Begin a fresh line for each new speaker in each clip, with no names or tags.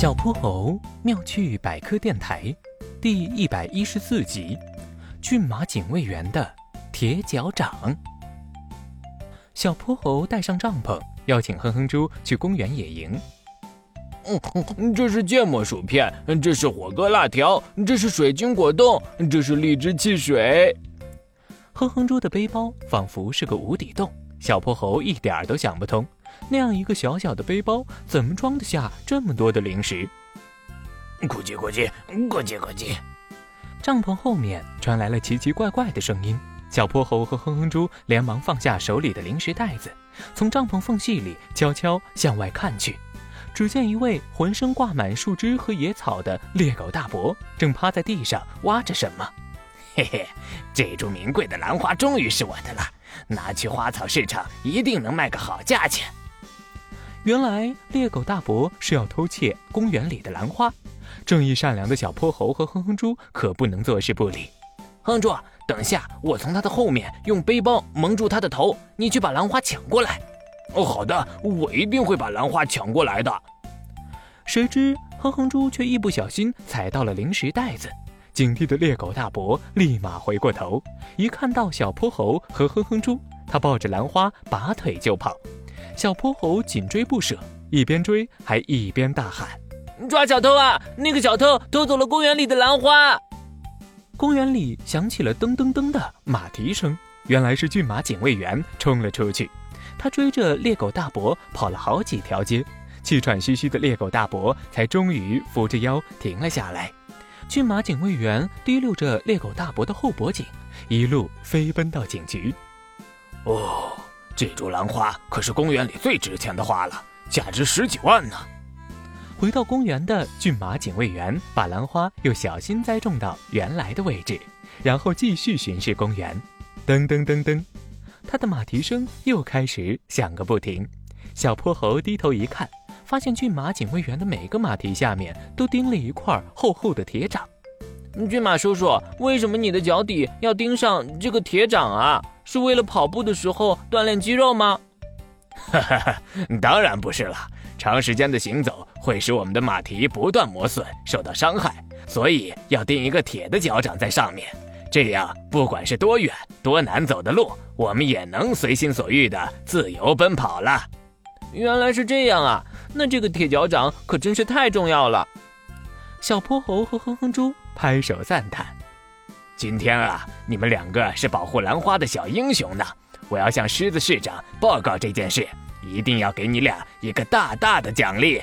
小泼猴妙趣百科电台第一百一十四集：骏马警卫员的铁脚掌。小泼猴带上帐篷，邀请哼哼猪去公园野营。
嗯，这是芥末薯片，这是火锅辣条，这是水晶果冻，这是荔枝汽水。
哼哼猪的背包仿佛是个无底洞，小泼猴一点儿都想不通。那样一个小小的背包，怎么装得下这么多的零食？
咕叽咕叽，咕叽咕叽。
帐篷后面传来了奇奇怪怪的声音。小泼猴和哼哼猪连忙放下手里的零食袋子，从帐篷缝隙里悄悄向外看去。只见一位浑身挂满树枝和野草的猎狗大伯，正趴在地上挖着什么。
嘿嘿，这株名贵的兰花终于是我的了，拿去花草市场一定能卖个好价钱。
原来猎狗大伯是要偷窃公园里的兰花，正义善良的小泼猴和哼哼猪可不能坐视不理。
哼猪，等下我从他的后面用背包蒙住他的头，你去把兰花抢过来。
哦，好的，我一定会把兰花抢过来的。
谁知哼哼猪却一不小心踩到了零食袋子，警惕的猎狗大伯立马回过头，一看到小泼猴和哼哼猪，他抱着兰花拔腿就跑。小泼猴紧追不舍，一边追还一边大喊：“
抓小偷啊！那个小偷偷走了公园里的兰花！”
公园里响起了噔噔噔的马蹄声，原来是骏马警卫员冲了出去。他追着猎狗大伯跑了好几条街，气喘吁吁的猎狗大伯才终于扶着腰停了下来。骏马警卫员提溜着猎狗大伯的后脖颈，一路飞奔到警局。
哦。这株兰花可是公园里最值钱的花了，价值十几万呢。
回到公园的骏马警卫员把兰花又小心栽种到原来的位置，然后继续巡视公园。噔噔噔噔，他的马蹄声又开始响个不停。小泼猴低头一看，发现骏马警卫员的每个马蹄下面都钉了一块厚厚的铁掌。
骏马叔叔，为什么你的脚底要钉上这个铁掌啊？是为了跑步的时候锻炼肌肉吗？
哈哈哈，当然不是了。长时间的行走会使我们的马蹄不断磨损，受到伤害，所以要钉一个铁的脚掌在上面。这样，不管是多远、多难走的路，我们也能随心所欲的自由奔跑了。
原来是这样啊！那这个铁脚掌可真是太重要了。
小泼猴和哼哼猪拍手赞叹。
今天啊，你们两个是保护兰花的小英雄呢！我要向狮子市长报告这件事，一定要给你俩一个大大的奖励。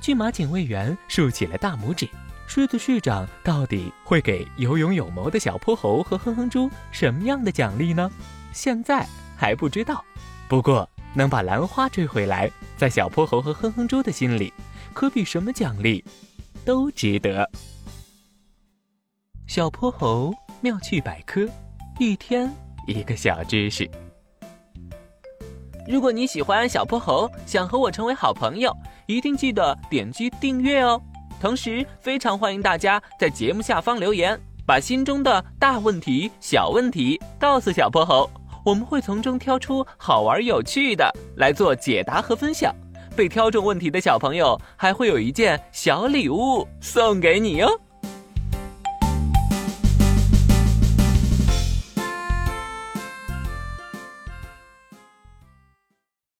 骏马警卫员竖起了大拇指。狮子市长到底会给有勇有谋的小泼猴和哼哼猪什么样的奖励呢？现在还不知道。不过能把兰花追回来，在小泼猴和哼哼猪的心里，可比什么奖励都值得。小泼猴妙趣百科，一天一个小知识。
如果你喜欢小泼猴，想和我成为好朋友，一定记得点击订阅哦。同时，非常欢迎大家在节目下方留言，把心中的大问题、小问题告诉小泼猴，我们会从中挑出好玩有趣的来做解答和分享。被挑中问题的小朋友还会有一件小礼物送给你哟。